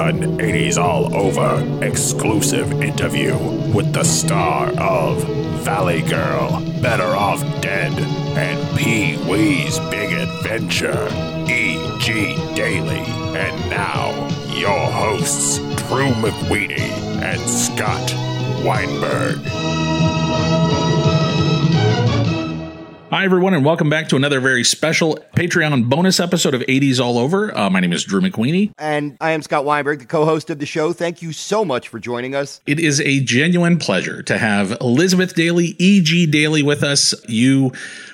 an 80s All Over exclusive interview with the star of Valley Girl, Better Off Dead, and Pee Wee's Big Adventure, E.G. Daily. And now, your hosts, Drew McWeeny and Scott Weinberg. Hi, everyone, and welcome back to another very special Patreon bonus episode of 80s All Over. Uh, my name is Drew McWeeny. And I am Scott Weinberg, the co host of the show. Thank you so much for joining us. It is a genuine pleasure to have Elizabeth Daily, E.G. Daily, with us. You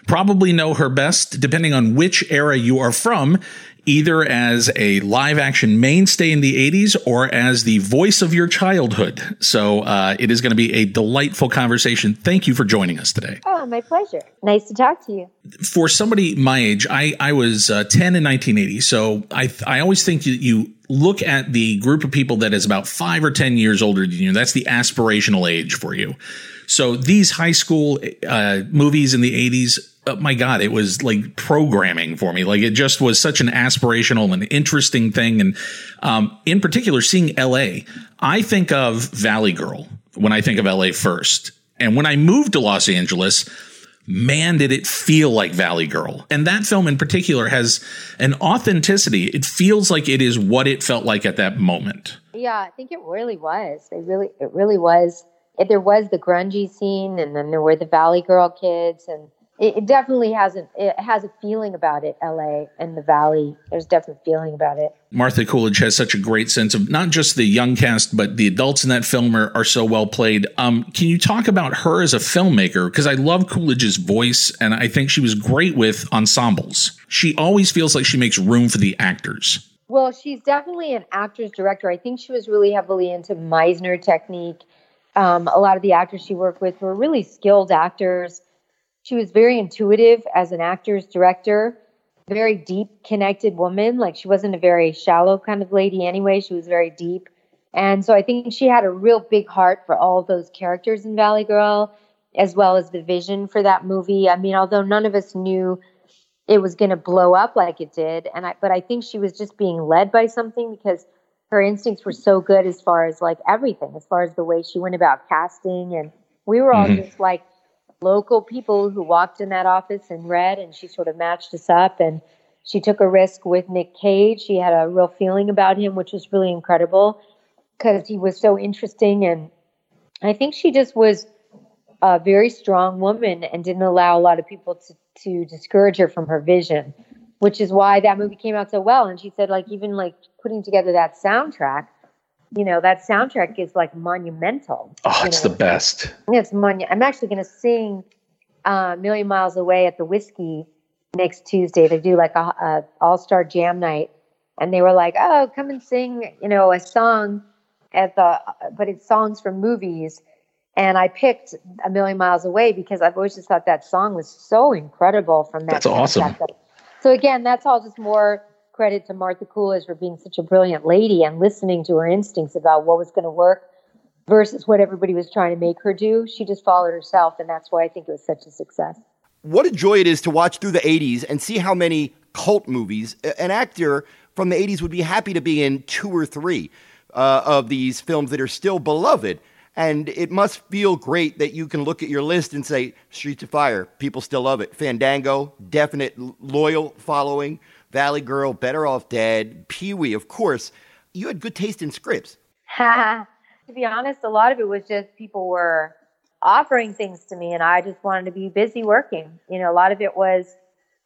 probably know her best, depending on which era you are from either as a live action mainstay in the 80s or as the voice of your childhood. So uh, it is going to be a delightful conversation. Thank you for joining us today. Oh, my pleasure. Nice to talk to you. For somebody my age, I, I was uh, 10 in 1980. So I, I always think that you look at the group of people that is about five or 10 years older than you. That's the aspirational age for you. So these high school uh, movies in the 80s, oh my God, it was like programming for me. Like it just was such an aspirational and interesting thing. And um, in particular, seeing LA, I think of Valley Girl when I think of LA first. And when I moved to Los Angeles, man, did it feel like Valley Girl. And that film in particular has an authenticity. It feels like it is what it felt like at that moment. Yeah, I think it really was. It really, it really was. There was the grungy scene, and then there were the Valley Girl kids, and it, it definitely hasn't. it has a feeling about it. L.A. and the Valley. There's definitely feeling about it. Martha Coolidge has such a great sense of not just the young cast, but the adults in that film are, are so well played. Um, can you talk about her as a filmmaker? Because I love Coolidge's voice, and I think she was great with ensembles. She always feels like she makes room for the actors. Well, she's definitely an actor's director. I think she was really heavily into Meisner technique. Um, a lot of the actors she worked with were really skilled actors. She was very intuitive as an actor's director, very deep connected woman. Like she wasn't a very shallow kind of lady anyway. She was very deep. And so I think she had a real big heart for all those characters in Valley Girl, as well as the vision for that movie. I mean, although none of us knew it was going to blow up like it did, and I, but I think she was just being led by something because her instincts were so good as far as like everything, as far as the way she went about casting, and we were all mm-hmm. just like local people who walked in that office and read, and she sort of matched us up. And she took a risk with Nick Cage. She had a real feeling about him, which was really incredible because he was so interesting. And I think she just was a very strong woman and didn't allow a lot of people to, to discourage her from her vision, which is why that movie came out so well. And she said, like, even like putting together that soundtrack you know that soundtrack is like monumental. Oh, it's know? the best. It's I'm actually going to sing uh, "Million Miles Away" at the Whisky next Tuesday. They do like a, a all star jam night, and they were like, "Oh, come and sing," you know, a song at the, but it's songs from movies. And I picked "A Million Miles Away" because I've always just thought that song was so incredible from that. That's awesome. So again, that's all just more credit to Martha Coolidge for being such a brilliant lady and listening to her instincts about what was going to work versus what everybody was trying to make her do. She just followed herself, and that's why I think it was such a success. What a joy it is to watch through the 80s and see how many cult movies an actor from the 80s would be happy to be in two or three uh, of these films that are still beloved. And it must feel great that you can look at your list and say, Streets of Fire, people still love it. Fandango, definite loyal following. Valley Girl, Better Off Dead, Pee Wee, of course. You had good taste in scripts. to be honest, a lot of it was just people were offering things to me and I just wanted to be busy working. You know, a lot of it was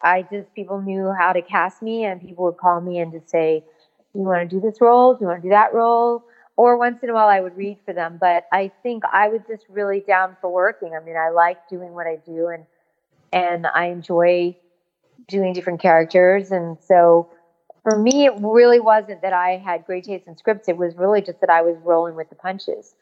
I just people knew how to cast me and people would call me and just say, Do you want to do this role? Do you want to do that role? Or once in a while I would read for them. But I think I was just really down for working. I mean, I like doing what I do and and I enjoy doing different characters. And so for me, it really wasn't that I had great taste in scripts. It was really just that I was rolling with the punches.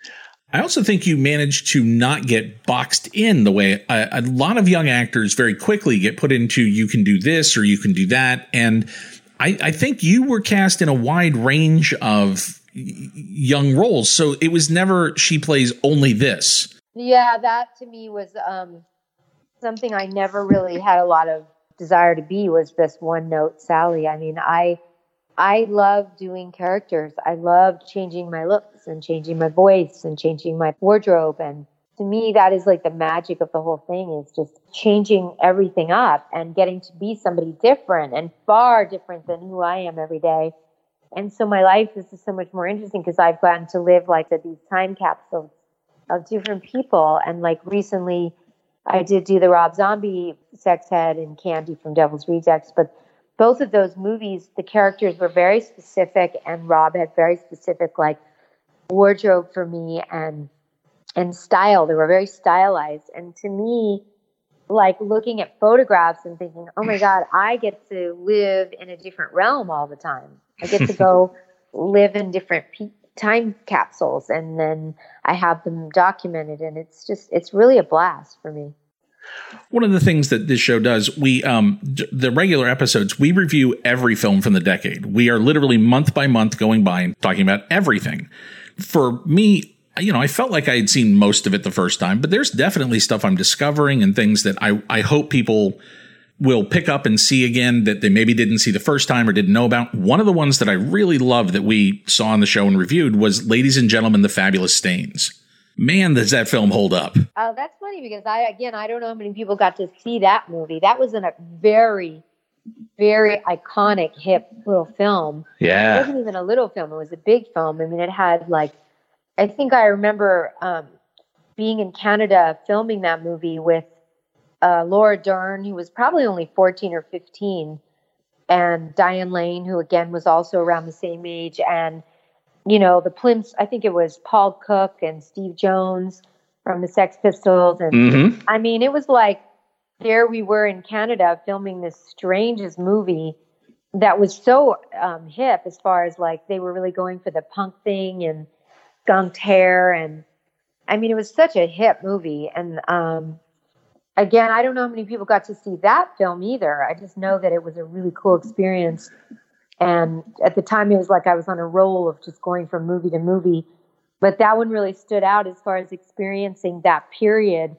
I also think you managed to not get boxed in the way a, a, lot of young actors very quickly get put into you can do this or you can do that. And I, I think you were cast in a wide range of young roles. So it was never she plays only this. Yeah, that to me was um, something I never really had a lot of desire to be was this one note Sally. I mean, I I love doing characters. I love changing my looks and changing my voice and changing my wardrobe. And to me, that is like the magic of the whole thing is just changing everything up and getting to be somebody different and far different than who I am every day. And so my life is just so much more interesting because I've gotten to live like these time capsules of different people. And like recently, I did do the Rob Zombie sex head and Candy from Devil's Rejects, but both of those movies, the characters were very specific, and Rob had very specific like wardrobe for me and and style. They were very stylized, and to me, like looking at photographs and thinking, "Oh my God, I get to live in a different realm all the time. I get to go live in different pe- time capsules, and then I have them documented, and it's just it's really a blast for me." One of the things that this show does, we um d- the regular episodes, we review every film from the decade. We are literally month by month going by and talking about everything. For me, you know, I felt like I had seen most of it the first time, but there's definitely stuff I'm discovering and things that I I hope people will pick up and see again that they maybe didn't see the first time or didn't know about. One of the ones that I really love that we saw on the show and reviewed was Ladies and Gentlemen, The Fabulous Stains man, does that film hold up? Oh, that's funny because I again I don't know how many people got to see that movie. That was in a very, very iconic, hip little film. Yeah, it wasn't even a little film; it was a big film. I mean, it had like, I think I remember um, being in Canada filming that movie with uh, Laura Dern, who was probably only fourteen or fifteen, and Diane Lane, who again was also around the same age, and you know, the Plimps, I think it was Paul Cook and Steve Jones from the Sex Pistols. And mm-hmm. I mean, it was like there we were in Canada filming this strangest movie that was so um, hip as far as like they were really going for the punk thing and skunked hair. And I mean, it was such a hip movie. And um, again, I don't know how many people got to see that film either. I just know that it was a really cool experience and at the time, it was like I was on a roll of just going from movie to movie. But that one really stood out as far as experiencing that period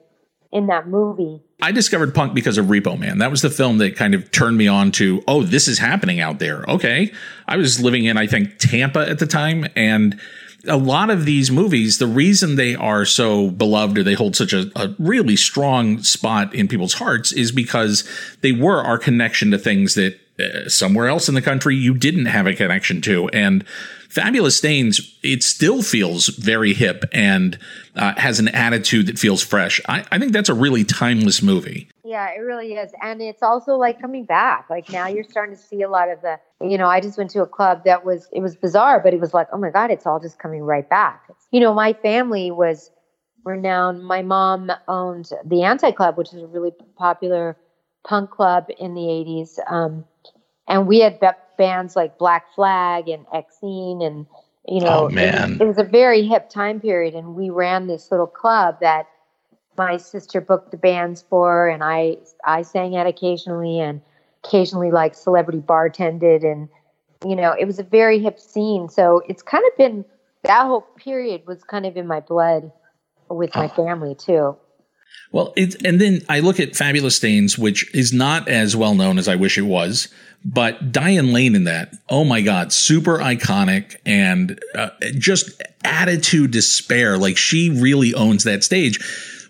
in that movie. I discovered punk because of Repo Man. That was the film that kind of turned me on to, oh, this is happening out there. Okay. I was living in, I think, Tampa at the time. And a lot of these movies, the reason they are so beloved or they hold such a, a, really strong spot in people's hearts is because they were our connection to things that uh, somewhere else in the country you didn't have a connection to. And Fabulous Stains, it still feels very hip and uh, has an attitude that feels fresh. I, I think that's a really timeless movie. Yeah, it really is. And it's also like coming back. Like now you're starting to see a lot of the, you know, I just went to a club that was, it was bizarre, but it was like, oh my God, it's all just coming right back. You know, my family was renowned. My mom owned the Anti Club, which is a really popular punk club in the 80s. Um, and we had bands like Black Flag and Exene and you know oh, man. It, it, was a very hip time period and we ran this little club that my sister booked the bands for and I I sang at occasionally and occasionally like celebrity bartended and you know it was a very hip scene so it's kind of been that whole period was kind of in my blood with my oh. family too well, it, and then I look at Fabulous Stains, which is not as well known as I wish it was, but Diane Lane in that, oh my God, super iconic and uh, just attitude despair. Like she really owns that stage,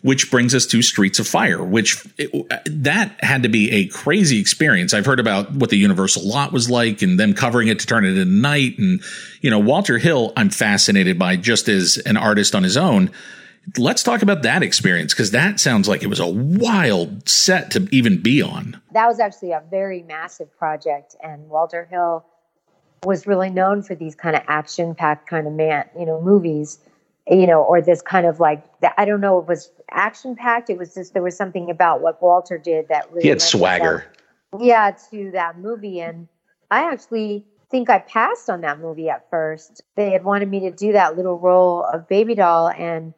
which brings us to Streets of Fire, which it, that had to be a crazy experience. I've heard about what the Universal lot was like and them covering it to turn it into night. And, you know, Walter Hill, I'm fascinated by just as an artist on his own Let's talk about that experience because that sounds like it was a wild set to even be on. That was actually a very massive project, and Walter Hill was really known for these kind of action-packed kind of man, you know, movies, you know, or this kind of like I don't know, it was action-packed. It was just there was something about what Walter did that really he had swagger. yeah, to that movie, and I actually think I passed on that movie at first. They had wanted me to do that little role of baby doll, and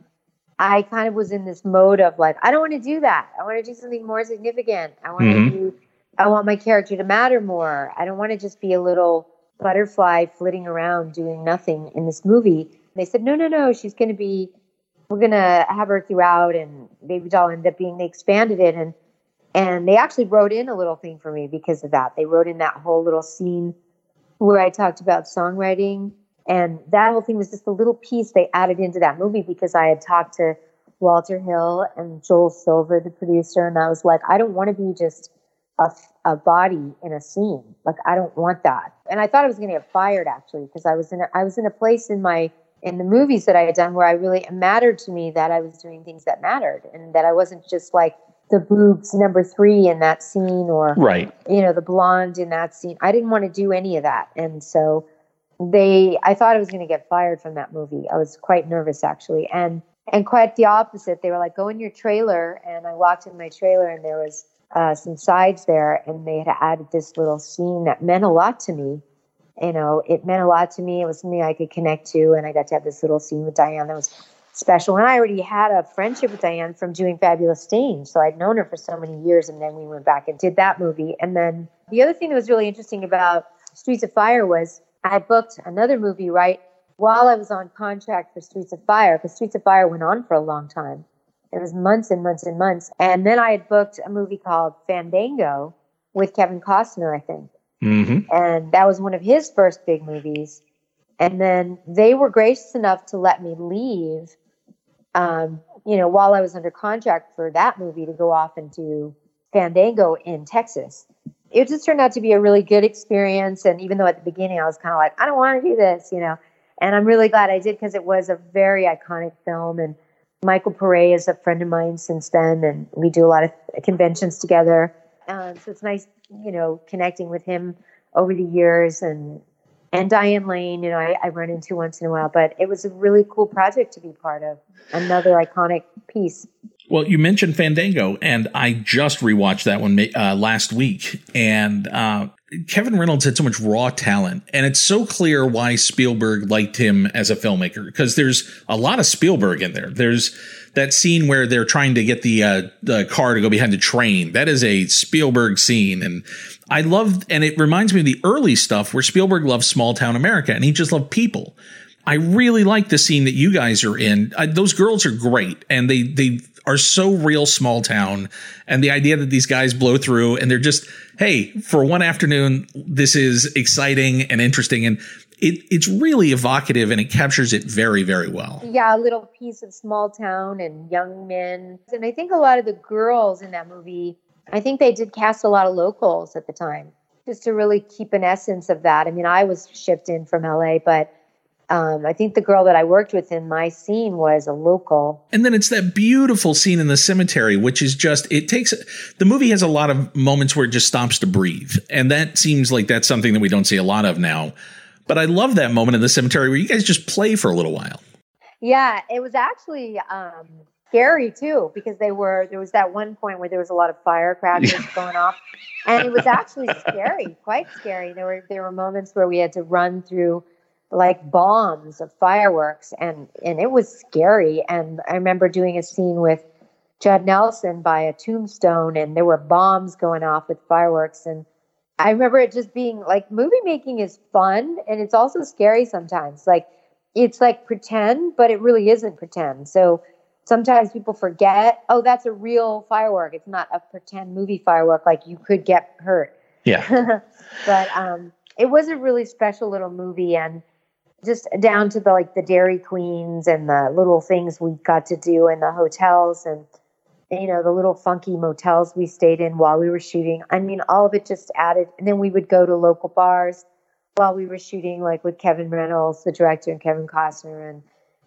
I kind of was in this mode of like, I don't want to do that. I want to do something more significant. I want mm-hmm. to do, I want my character to matter more. I don't want to just be a little butterfly flitting around doing nothing in this movie. They said, no, no, no, she's going to be, we're going to have her throughout. And Baby Doll ended up being, they expanded it. And, and they actually wrote in a little thing for me because of that. They wrote in that whole little scene where I talked about songwriting. And that whole thing was just a little piece they added into that movie because I had talked to Walter Hill and Joel Silver, the producer, and I was like, I don't want to be just a, a body in a scene. Like, I don't want that. And I thought I was going to get fired actually because I was in a, I was in a place in my in the movies that I had done where I really it mattered to me that I was doing things that mattered and that I wasn't just like the boobs number three in that scene or right. you know the blonde in that scene. I didn't want to do any of that. And so they i thought i was going to get fired from that movie. I was quite nervous actually. And and quite the opposite. They were like go in your trailer. And i walked in my trailer and there was uh, some sides there and they had added this little scene that meant a lot to me you know it meant a lot to me it was something i could connect to and i got to have this little scene with diane that was special. And I already had a friendship with Diane from doing Fabulous Stain. So I'd known her for so many years. And then we went back and did that movie. And then the other thing that was really interesting about Streets of Fire was I booked another movie right while I was on contract for Streets of Fire, because Streets of Fire went on for a long time. It was months and months and months. And then I had booked a movie called Fandango with Kevin Costner, I think. Mm-hmm. And that was one of his first big movies. And then they were gracious enough to let me leave um, you know, while I was under contract for that movie to go off and do Fandango in Texas. It just turned out to be a really good experience. And even though at the beginning I was kind of like, I don't want to do this, you know, and I'm really glad I did because it was a very iconic film. And Michael Paré is a friend of mine since then, and we do a lot of conventions together. Um, so it's nice, you know, connecting with him over the years and and Diane Lane, you know, I, I, run into once in a while, but it was a really cool project to be part of. Another iconic piece. Well, you mentioned Fandango, and I just rewatched that one uh, last week, and uh, Kevin Reynolds had so much raw talent, and it's so clear why Spielberg liked him as a filmmaker because there's a lot of Spielberg in there. There's that scene where they're trying to get the uh, the car to go behind the train. That is a Spielberg scene, and I love, and it reminds me of the early stuff where Spielberg loved small town America and he just loved people. I really like the scene that you guys are in. Uh, those girls are great and they, they are so real small town. And the idea that these guys blow through and they're just, Hey, for one afternoon, this is exciting and interesting. And it, it's really evocative and it captures it very, very well. Yeah, a little piece of small town and young men. And I think a lot of the girls in that movie I think they did cast a lot of locals at the time just to really keep an essence of that. I mean, I was shipped in from LA, but um, I think the girl that I worked with in my scene was a local. And then it's that beautiful scene in the cemetery, which is just, it takes, the movie has a lot of moments where it just stops to breathe. And that seems like that's something that we don't see a lot of now. But I love that moment in the cemetery where you guys just play for a little while. Yeah, it was actually um, scary too because they were there was that one point where there was a lot of firecrackers going off. And it was actually scary quite scary. There were there were moments where we had to run through like bombs of fireworks and and it was scary. And i remember doing a scene with judd nelson by a tombstone and there were bombs going off with fireworks and i remember it just being like movie making is fun and it's also scary sometimes like it's like pretend but it really isn't pretend so sometimes people forget, oh, that's a real firework. It's not a pretend movie firework. Like you could get hurt. Yeah. but um, it was a really special little movie, and just down to the like the Dairy Queens and the little things we got to do in the hotels and you know the little funky motels we stayed in while we were shooting. I mean, all of it just added. And then we would go to local bars while we were shooting, like with Kevin Reynolds, the director, and Kevin Costner, and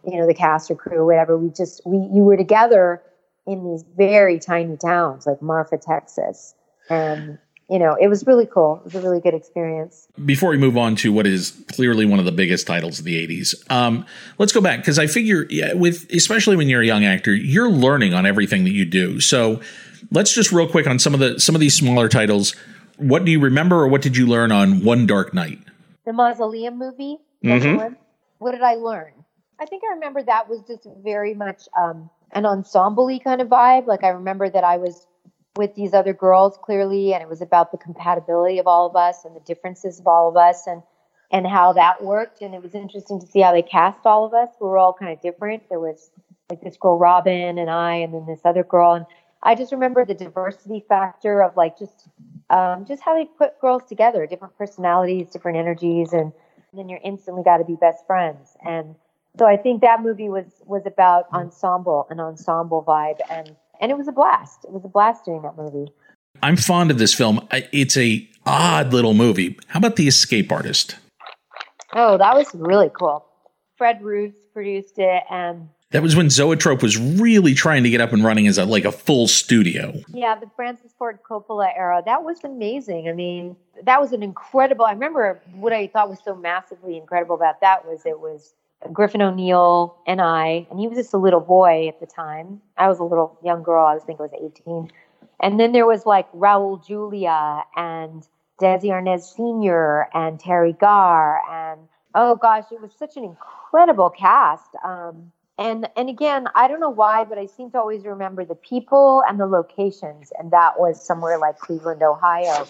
you know the cast or crew, whatever. We just we you were together in these very tiny towns like Marfa, Texas, and you know, it was really cool. It was a really good experience. Before we move on to what is clearly one of the biggest titles of the 80s, um, let's go back because I figure, yeah, with especially when you're a young actor, you're learning on everything that you do. So let's just real quick on some of the some of these smaller titles. What do you remember, or what did you learn on One Dark Night? The Mausoleum movie. Mm-hmm. What did I learn? I think I remember that was just very much um, an ensemble kind of vibe. Like I remember that I was with these other girls clearly, and it was about the compatibility of all of us and the differences of all of us and and how that worked. And it was interesting to see how they cast all of us. We were all kind of different. There was like this girl Robin and I, and then this other girl. And I just remember the diversity factor of like just um, just how they put girls together, different personalities, different energies, and then you're instantly got to be best friends. And so I think that movie was was about ensemble, an ensemble vibe, and and it was a blast. It was a blast doing that movie. I'm fond of this film. It's a odd little movie. How about The Escape Artist? Oh, that was really cool. Fred Roos produced it, and that was when Zoetrope was really trying to get up and running as a like a full studio. Yeah, the Francis Ford Coppola era. That was amazing. I mean, that was an incredible. I remember what I thought was so massively incredible about that was it was Griffin O'Neal and I, and he was just a little boy at the time. I was a little young girl. I was think I was 18. And then there was like Raul Julia and Desi Arnaz Sr. and Teri Garr and oh gosh, it was such an incredible cast. Um, and and again, I don't know why, but I seem to always remember the people and the locations, and that was somewhere like Cleveland, Ohio,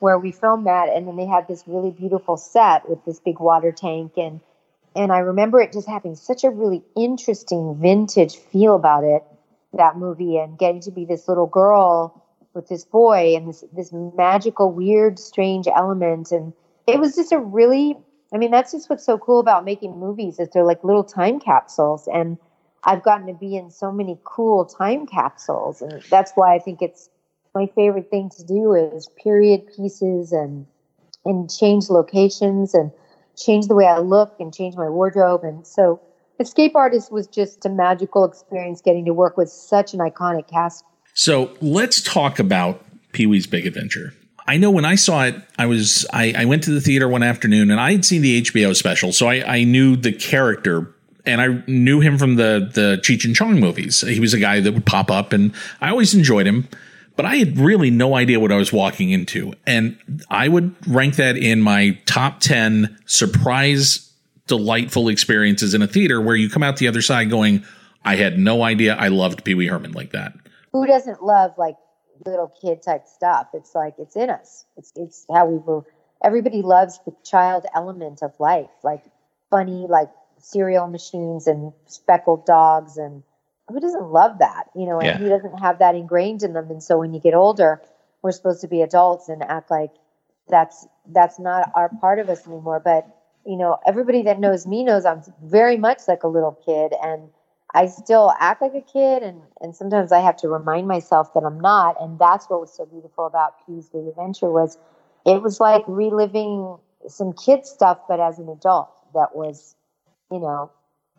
where we filmed that. And then they had this really beautiful set with this big water tank and and I remember it just having such a really interesting vintage feel about it, that movie, and getting to be this little girl with this boy and this this magical, weird, strange element. And it was just a really I mean, that's just what's so cool about making movies is they're like little time capsules. And I've gotten to be in so many cool time capsules. And that's why I think it's my favorite thing to do is period pieces and and change locations and change the way I look and change my wardrobe. And so Escape Artist was just a magical experience getting to work with such an iconic cast. So let's talk about Pee Wee's Big Adventure. I know when I saw it, I was I, I went to the theater one afternoon and I had seen the HBO special, so I, I knew the character and I knew him from the the Cheech and Chong movies. He was a guy that would pop up, and I always enjoyed him but I had really no idea what I was walking into. And I would rank that in my top 10 surprise, delightful experiences in a theater where you come out the other side going, I had no idea I loved Pee Wee Herman like that. Who doesn't love like little kid type stuff? It's like it's in us. It's it's how we were. Everybody loves the child element of life, like funny, like cereal machines and speckled dogs and who doesn't love that? You know, and yeah. who doesn't have that ingrained in them. And so when you get older, we're supposed to be adults and act like that's that's not our part of us anymore. But you know, everybody that knows me knows I'm very much like a little kid and I still act like a kid and, and sometimes I have to remind myself that I'm not. And that's what was so beautiful about Pee's Big Adventure was it was like reliving some kid stuff but as an adult that was, you know,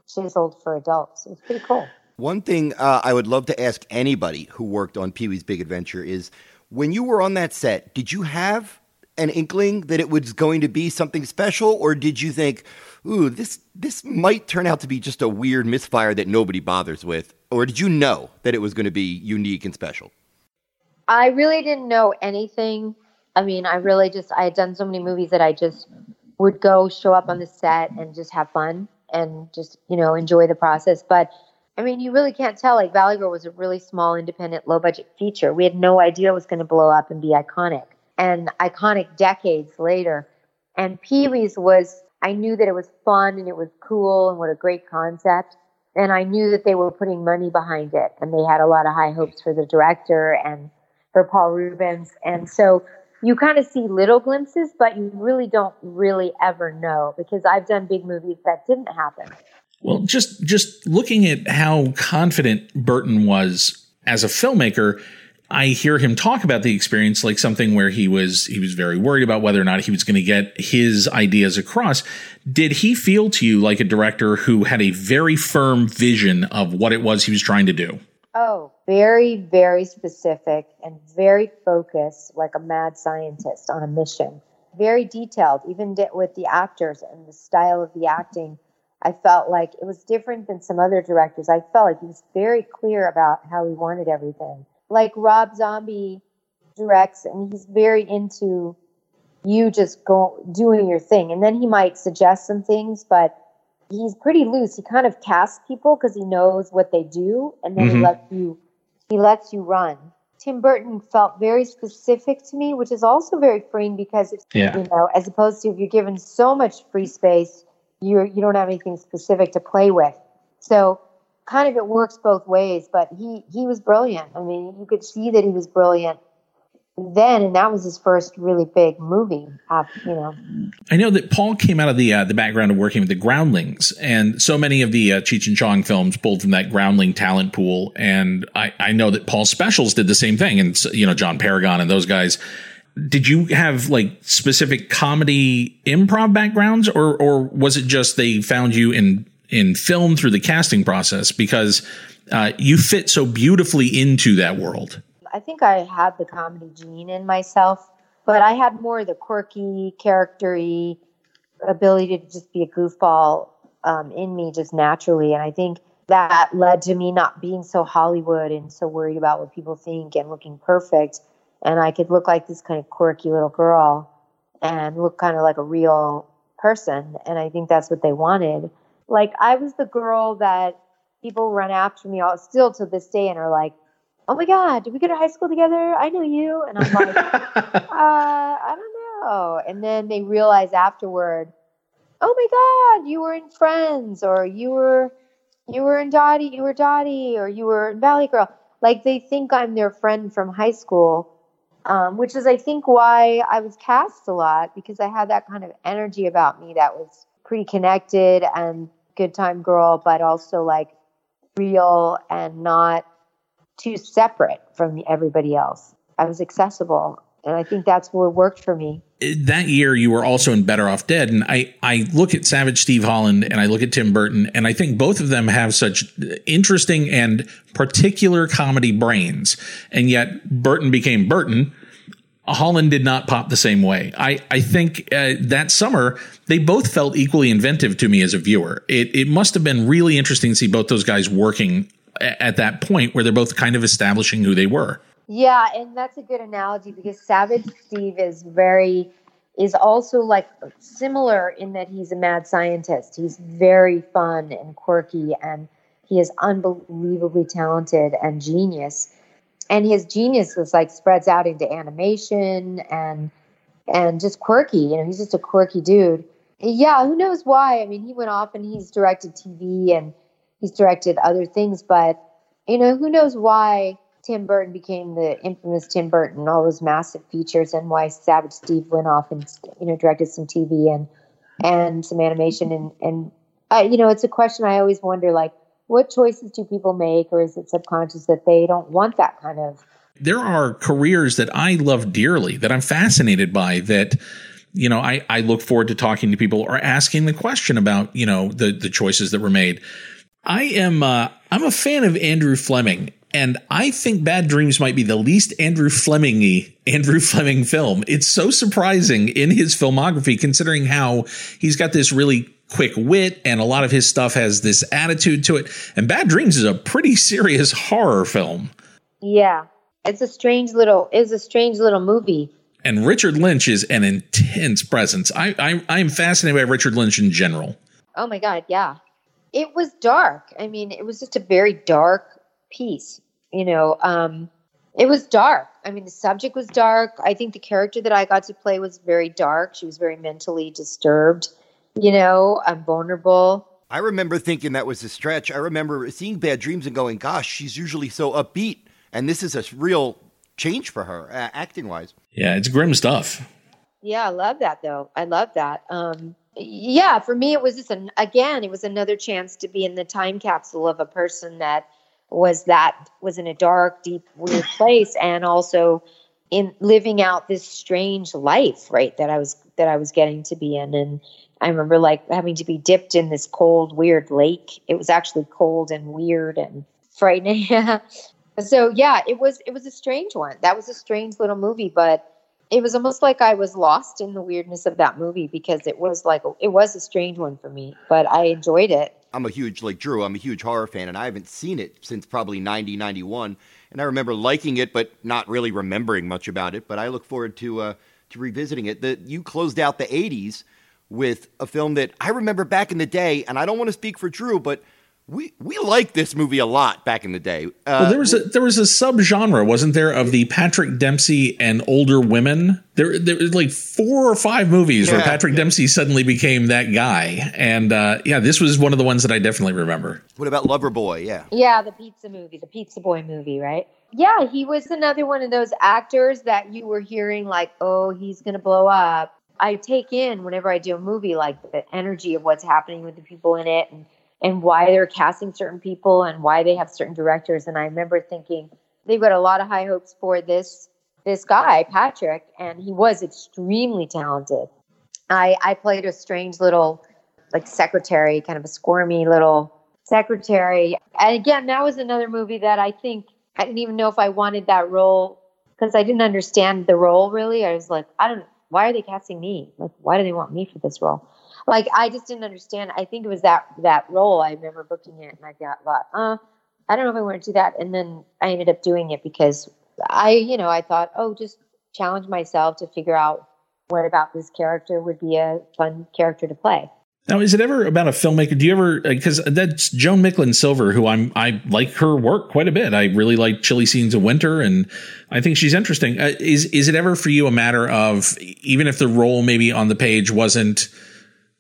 chiseled for adults. It was pretty cool. One thing uh, I would love to ask anybody who worked on Pee Wee's Big Adventure is when you were on that set, did you have an inkling that it was going to be something special, or did you think, ooh, this this might turn out to be just a weird misfire that nobody bothers with? Or did you know that it was going to be unique and special? I really didn't know anything. I mean, I really just I had done so many movies that I just would go show up on the set and just have fun and just, you know, enjoy the process. But I mean, you really can't tell. Like Valley Girl was a really small, independent, low budget feature. We had no idea it was going to blow up and be iconic, and iconic decades later. And Pee Wee's was, I knew that it was fun and it was cool and what a great concept. And I knew that they were putting money behind it, and they had a lot of high hopes for the director and for Paul Reubens. And so you kind of see little glimpses, but you really don't really ever know because I've done big movies that didn't happen. Well, just just looking at how confident Burton was as a filmmaker, I hear him talk about the experience like something where he was he was very worried about whether or not he was going to get his ideas across. Did he feel to you like a director who had a very firm vision of what it was he was trying to do? Oh, very very specific and very focused like a mad scientist on a mission. Very detailed even with the actors and the style of the acting I felt like it was different than some other directors. I felt like he was very clear about how he wanted everything. Like Rob Zombie directs, and he's very into you just go doing your thing, and then he might suggest some things, but he's pretty loose. He kind of casts people because he knows what they do, and then mm-hmm. he lets you he lets you run. Tim Burton felt very specific to me, which is also very freeing because yeah. you know, as opposed to if you're given so much free space you you don't have anything specific to play with. So kind of it works both ways. But he he was brilliant. I mean, you could see that he was brilliant then, and that was his first really big movie. Uh, you know, I know that Paul came out of the uh, the background of working with the Groundlings, and so many of the uh, Cheech and Chong films pulled from that Groundling talent pool. And I, I know that Paul's Specials did the same thing, and you know John Paragon and those guys. Did you have like specific comedy improv backgrounds, or or was it just they found you in in film through the casting process because uh, you fit so beautifully into that world? I think I had the comedy gene in myself, but I had more the quirky, charactery ability to just be a goofball um, in me just naturally. And I think that led to me not being so Hollywood and so worried about what people think and looking perfect. And I could look like this kind of quirky little girl and look kind of like a real person. And I think that's what they wanted. Like I was the girl that people run after me all still to this day and are like, oh my God, did we go to high school together? I know you. And I'm like, uh, I don't know. And then they realize afterward, oh my God, you were in Friends or you were, you were in Dottie, you were Dottie or you were in Valley Girl. Like they think I'm their friend from high school. Um, which is, I think, why I was cast a lot because I had that kind of energy about me that was pretty connected and good time girl, but also like real and not too separate from everybody else. I was accessible. And I think that's what worked for me. That year, you were also in Better Off Dead. And I, I look at Savage Steve Holland and I look at Tim Burton, and I think both of them have such interesting and particular comedy brains. And yet, Burton became Burton. Holland did not pop the same way. I, I think uh, that summer, they both felt equally inventive to me as a viewer. It, it must have been really interesting to see both those guys working at that point where they're both kind of establishing who they were. Yeah, and that's a good analogy because Savage Steve is very is also like similar in that he's a mad scientist. He's very fun and quirky and he is unbelievably talented and genius. And his genius is like spreads out into animation and and just quirky. You know, he's just a quirky dude. Yeah, who knows why? I mean, he went off and he's directed TV and he's directed other things, but you know, who knows why Tim Burton became the infamous Tim Burton, all those massive features, and why Savage Steve went off and you know directed some TV and and some animation, and and uh, you know, it's a question I always wonder, like, what choices do people make, or is it subconscious that they don't want that kind of? There are careers that I love dearly, that I'm fascinated by, that you know, I, I look forward to talking to people or asking the question about, you know, the, the choices that were made. I am uh, I'm a fan of Andrew Fleming, and I think Bad Dreams might be the least Andrew Flemingy Andrew Fleming film. It's so surprising in his filmography, considering how he's got this really quick wit and a lot of his stuff has this attitude to it. And Bad Dreams is a pretty serious horror film. Yeah, it's a strange little it's a strange little movie. And Richard Lynch is an intense presence. I I, I am fascinated by Richard Lynch in general. Oh my god, yeah it was dark. I mean, it was just a very dark piece. You know, um, it was dark. I mean, the subject was dark. I think the character that I got to play was very dark. She was very mentally disturbed. You know, I'm vulnerable. I remember thinking that was a stretch. I remember seeing Bad Dreams and going, "Gosh, she's usually so upbeat, and this is a real change for her, uh, acting wise." Yeah, it's grim stuff. Yeah, I love that though. I love that. Um, yeah, for me, it was just an again, it was another chance to be in the time capsule of a person that was that was in a dark, deep, weird place, and also in living out this strange life, right? That I was that I was getting to be in, and I remember like having to be dipped in this cold, weird lake. It was actually cold and weird and frightening. so yeah, it was it was a strange one. That was a strange little movie, but it was almost like I was lost in the weirdness of that movie because it was like it was a strange one for me, but I enjoyed it. I'm a huge like Drew, I'm a huge horror fan and I haven't seen it since probably 90 91 and I remember liking it but not really remembering much about it, but I look forward to uh to revisiting it. The you closed out the 80s with a film that I remember back in the day and I don't want to speak for Drew, but We we liked this movie a lot back in the day. Uh, well, there was a there was a subgenre, wasn't there, of the Patrick Dempsey and older women. There there was like four or five movies where Patrick yeah. Dempsey suddenly became that guy, and uh, yeah, this was one of the ones that I definitely remember. what about Loverboy? Yeah. Yeah, the pizza movie, the Pizza Boy movie, right? Yeah, he was another one of those actors that you were hearing like, oh, he's going to blow up. I take in whenever I do a movie like the energy of what's happening with the people in it and and why they're casting certain people and why they have certain directors and I remember thinking they've got a lot of high hopes for this this guy, Patrick, and he was extremely talented. I I played a strange little like secretary, kind of a squirmy little secretary. And again, that was another movie that I think I didn't even know if I wanted that role because I didn't understand the role really. I was like, I don't why are they casting me? Like why do they want me for this role? Like I just didn't understand. I think it was that that role. I remember booking it and I got thought, uh, I don't know if I want to do that. And then I ended up doing it because I, you know, I thought, oh, just challenge myself to figure out what about this character would be a fun character to play. Now, is it ever about a filmmaker? Do you ever because that's Joan Micklin Silver, who I'm I like her work quite a bit. I really like Chilly Scenes of Winter, and I think she's interesting. Uh, is is it ever for you a matter of even if the role maybe on the page wasn't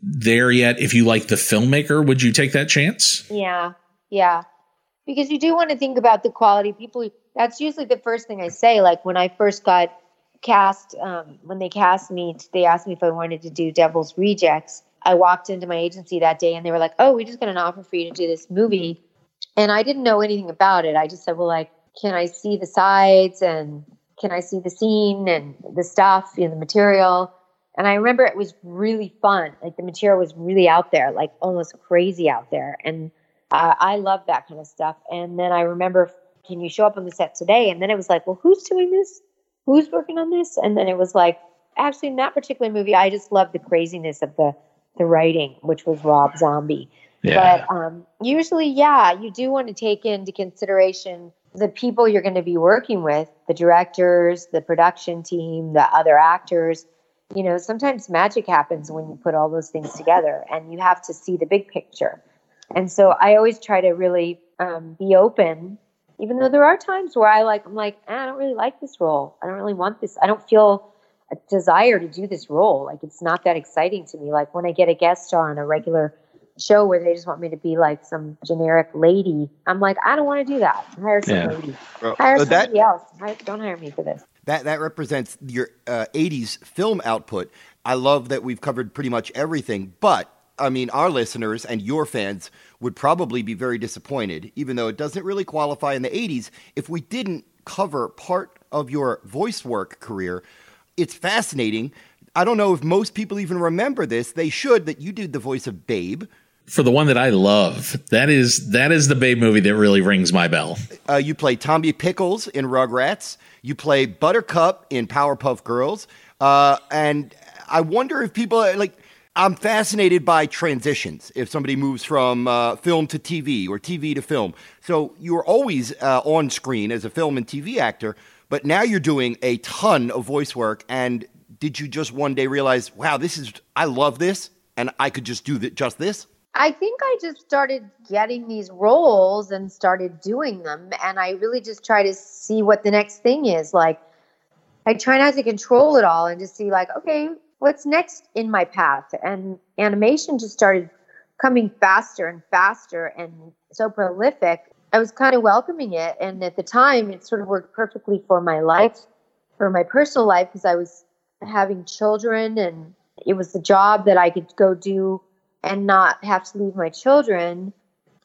there yet? If you like the filmmaker, would you take that chance? Yeah, yeah. Because you do want to think about the quality. People, that's usually the first thing I say. Like when I first got cast, um, when they cast me, they asked me if I wanted to do Devil's Rejects. I walked into my agency that day and they were like, oh, we just got an offer for you to do this movie. And I didn't know anything about it. I just said, well, like, can I see the sides and can I see the scene and the stuff, you know, the material? And I remember it was really fun. Like the material was really out there, like almost crazy out there. And uh, I love that kind of stuff. And then I remember, can you show up on the set today? And then it was like, well, who's doing this? Who's working on this? And then it was like, actually, in that particular movie, I just loved the craziness of the the writing, which was Rob Zombie. Yeah. But um, usually, yeah, you do want to take into consideration the people you're going to be working with, the directors, the production team, the other actors. You know, sometimes magic happens when you put all those things together and you have to see the big picture. And so I always try to really um, be open, even though there are times where I like, I'm like, "Ah, I don't really like this role. I don't really want this. I don't feel a desire to do this role. Like it's not that exciting to me. Like when I get a guest star on a regular show where they just want me to be like some generic lady, I'm like, I don't want to do that. Hire some Yeah. lady. Well, Hire uh, that- somebody else. Hire, don't hire me for this. That that represents your uh, '80s film output. I love that we've covered pretty much everything, but I mean, our listeners and your fans would probably be very disappointed, even though it doesn't really qualify in the '80s, if we didn't cover part of your voice work career. It's fascinating. I don't know if most people even remember this. They should that you did the voice of Babe. For the one that I love, that is that is the Babe movie that really rings my bell. Uh, you play Tommy Pickles in Rugrats. You play Buttercup in Powerpuff Girls. Uh, and I wonder if people like. I'm fascinated by transitions. If somebody moves from uh, film to TV or TV to film, so you were always uh, on screen as a film and TV actor, but now you're doing a ton of voice work. And did you just one day realize, wow, this is I love this, and I could just do th- just this? I think I just started getting these roles and started doing them. And I really just try to see what the next thing is. Like, I try not to control it all and just see, like, okay, what's next in my path? And animation just started coming faster and faster and so prolific. I was kind of welcoming it. And at the time, it sort of worked perfectly for my life, for my personal life, because I was having children and it was the job that I could go do and not have to leave my children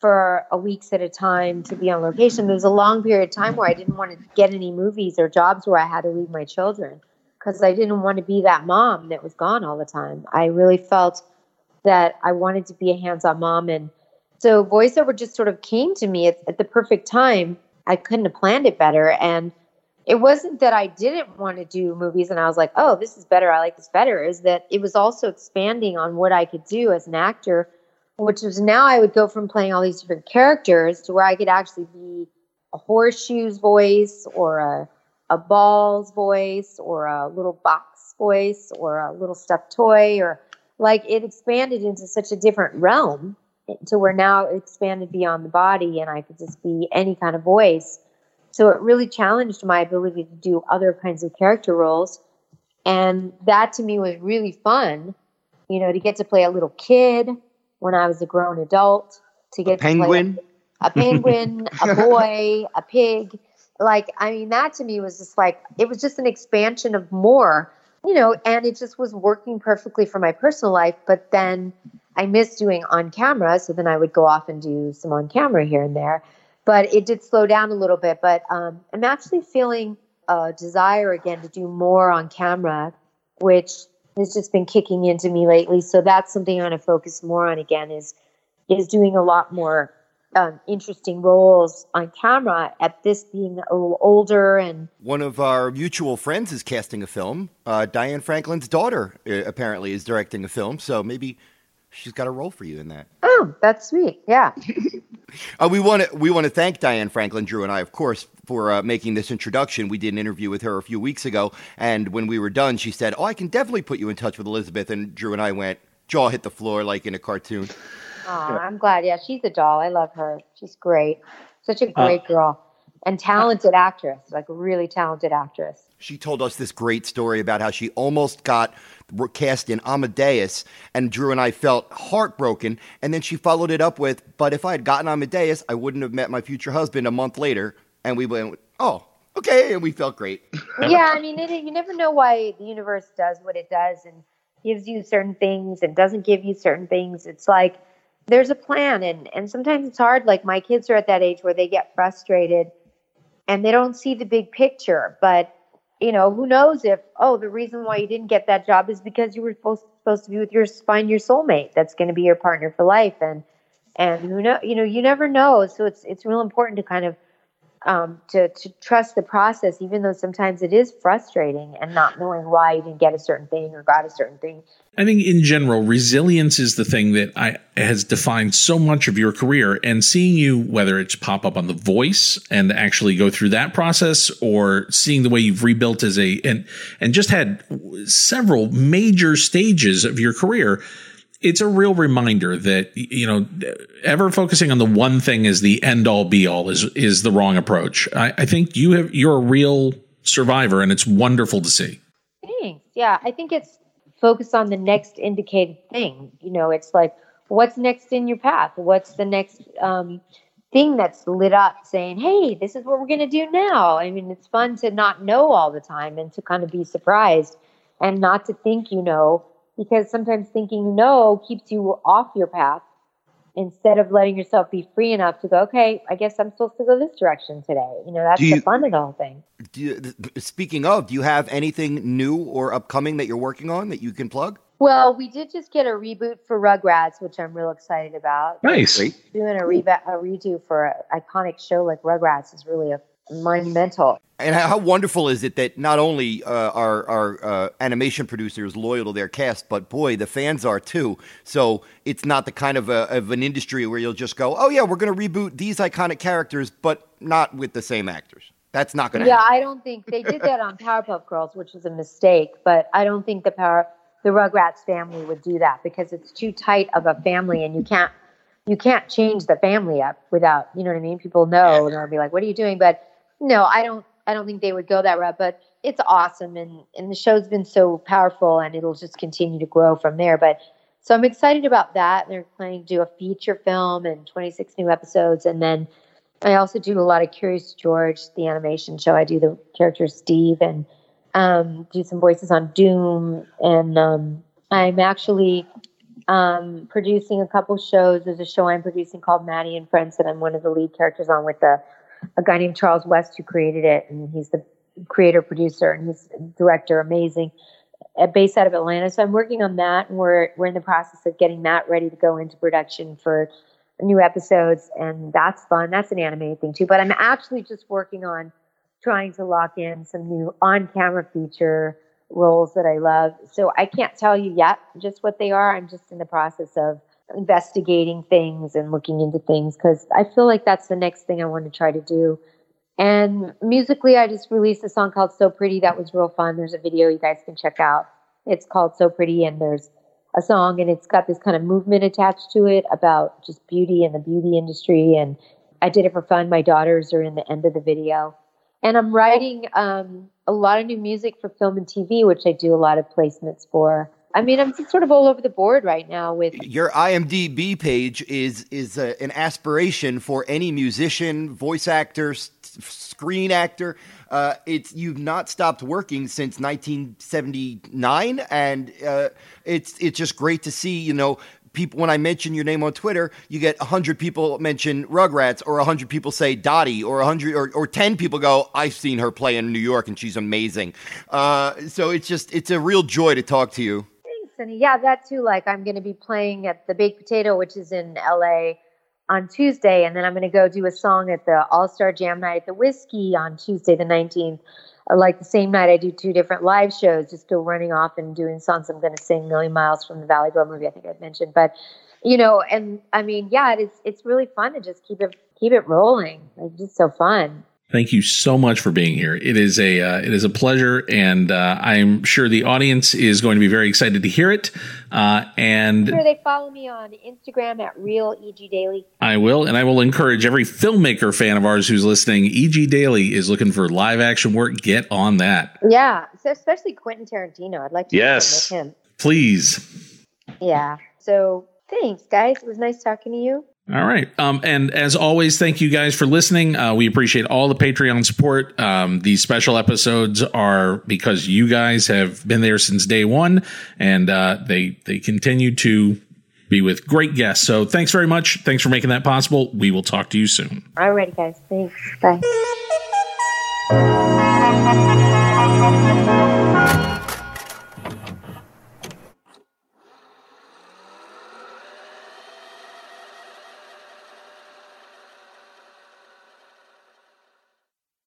for a weeks at a time to be on location. There was a long period of time where I didn't want to get any movies or jobs where I had to leave my children because I didn't want to be that mom that was gone all the time. I really felt that I wanted to be a hands-on mom and so voiceover just sort of came to me at, at the perfect time. I couldn't have planned it better and it wasn't that I didn't want to do movies and I was like, oh, this is better. I like this better. Is that it was also expanding on what I could do as an actor, which was now I would go from playing all these different characters to where I could actually be a horseshoe's voice or a, a ball's voice or a little box voice or a little stuffed toy or like it expanded into such a different realm to where now it expanded beyond the body and I could just be any kind of voice. So it really challenged my ability to do other kinds of character roles. And that to me was really fun, you know, to get to play a little kid when I was a grown adult, to get a penguin, a, a penguin, a boy, a pig. Like, I mean, that to me was just like, it was just an expansion of more, you know, and it just was working perfectly for my personal life. But then I missed doing on camera. So then I would go off and do some on camera here and there. But it did slow down a little bit. But um, I'm actually feeling a desire again to do more on camera, which has just been kicking into me lately. So that's something I'm going to focus more on again is is doing a lot more um, interesting roles on camera at this being a little older and one of our mutual friends is casting a film uh, diane franklin's daughter uh, apparently is directing a film so maybe she's got a role for you in that. Oh, that's sweet. Yeah. uh, we want to we want to thank Diane Franklin, Drew, and I, of course, for uh, making this introduction. We did an interview with her a few weeks ago, and when we were done, she said, "Oh, I can definitely put you in touch with Elizabeth." And Drew and I went jaw hit the floor like in a cartoon. Oh, I'm glad. Yeah, she's a doll. I love her. She's great. Such a great uh, girl and talented actress, like really talented actress. She told us this great story about how she almost got cast in Amadeus, and Drew and I felt heartbroken. And then she followed it up with, "But if I had gotten Amadeus, I wouldn't have met my future husband a month later." And we went, "Oh, okay," and we felt great. yeah, I mean, it, you never know why the universe does what it does and gives you certain things and doesn't give you certain things. It's like there's a plan, and and sometimes it's hard. Like my kids are at that age where they get frustrated and they don't see the big picture. But you know, who knows if oh, the reason why you didn't get that job is because you were supposed supposed to be with your find your soulmate that's going to be your partner for life, and and who know, you know, you never know. So it's it's real important to kind of um, to to trust the process, even though sometimes it is frustrating and not knowing why you didn't get a certain thing or got a certain thing. I think in general, resilience is the thing that I has defined so much of your career. And seeing you, whether it's pop up on The Voice and actually go through that process, or seeing the way you've rebuilt as a and and just had several major stages of your career it's a real reminder that you know ever focusing on the one thing is the end all be all is is the wrong approach. I, I think you have you're a real survivor, and it's wonderful to see. Thanks. Yeah, I think it's focused on the next indicated thing. You know, it's like what's next in your path. What's the next um, thing that's lit up, saying, "Hey, this is what we're going to do now." I mean, it's fun to not know all the time and to kind of be surprised and not to think you know because sometimes thinking no keeps you off your path instead of letting yourself be free enough to go, okay, I guess I'm supposed to go this direction today. You know, that's you, the fun of the whole thing. You, speaking of, do you have anything new or upcoming that you're working on that you can plug? Well, we did just get a reboot for Rugrats, which I'm real excited about. Nice. Doing a, re- a redo for an iconic show like Rugrats is really a monumental. And how wonderful is it that not only uh, are our uh, animation producers loyal to their cast, but boy, the fans are too. So it's not the kind of, a, of an industry where you'll just go, "Oh yeah, we're going to reboot these iconic characters, but not with the same actors." That's not going to. Happen. Yeah, happen. I don't think they did that on Powerpuff Girls, which was a mistake. But I don't think the power the Rugrats family would do that because it's too tight of a family, and you can't you can't change the family up without you know what I mean. People know, and they'll be like, "What are you doing?" But no, I don't. I don't think they would go that route. But it's awesome, and and the show's been so powerful, and it'll just continue to grow from there. But so I'm excited about that. They're planning to do a feature film and 26 new episodes, and then I also do a lot of Curious George, the animation show. I do the character Steve and um, do some voices on Doom, and um, I'm actually um, producing a couple shows. There's a show I'm producing called Maddie and Friends that I'm one of the lead characters on with the a guy named Charles West who created it, and he's the creator producer and he's director, amazing, uh, based out of Atlanta. So I'm working on that, and we're we're in the process of getting that ready to go into production for new episodes, and that's fun. That's an animated thing too. But I'm actually just working on trying to lock in some new on-camera feature roles that I love. So I can't tell you yet just what they are. I'm just in the process of investigating things and looking into things because I feel like that's the next thing I want to try to do. And musically, I just released a song called So Pretty that was real fun. There's a video you guys can check out. It's called So Pretty, and there's a song and it's got this kind of movement attached to it about just beauty and the beauty industry. And I did it for fun. My daughters are in the end of the video. And I'm writing um, a lot of new music for film and TV, which I do a lot of placements for. I mean, I'm sort of all over the board right now with your IMDb page is is a, an aspiration for any musician, voice actor, s- screen actor. Uh, it's you've not stopped working since 1979, and uh, it's it's just great to see. You know, people when I mention your name on Twitter, you get hundred people mention Rugrats, or hundred people say Dottie, or hundred or, or ten people go, "I've seen her play in New York and she's amazing." Uh, so it's just it's a real joy to talk to you. Sunny. Yeah, that too. Like I'm going to be playing at the Baked Potato, which is in LA on Tuesday, and then I'm going to go do a song at the All Star Jam Night at the Whisky on Tuesday the 19th. Uh, Like the same night, I do two different live shows, just go running off and doing songs. I'm going to sing "Million Miles" from the Valley Girl movie. I think I mentioned, but you know, and I mean, yeah, it's it's really fun to just keep it keep it rolling. It's just so fun. Thank you so much for being here. It is a uh, it is a pleasure, and uh, I'm sure the audience is going to be very excited to hear it. Uh, and Sure, they follow me on Instagram at real eg daily. I will, and I will encourage every filmmaker fan of ours who's listening. EG Daily is looking for live action work. Get on that, Yeah, so especially Quentin Tarantino. I'd like to Yes. him. please. Yeah. So thanks, guys. It was nice talking to you. All right. Um, and as always, thank you guys for listening. Uh, we appreciate all the Patreon support. Um, these special episodes are because you guys have been there since day one, and uh, they they continue to be with great guests. So thanks very much. Thanks for making that possible. We will talk to you soon. Alrighty, guys. Thanks. Bye.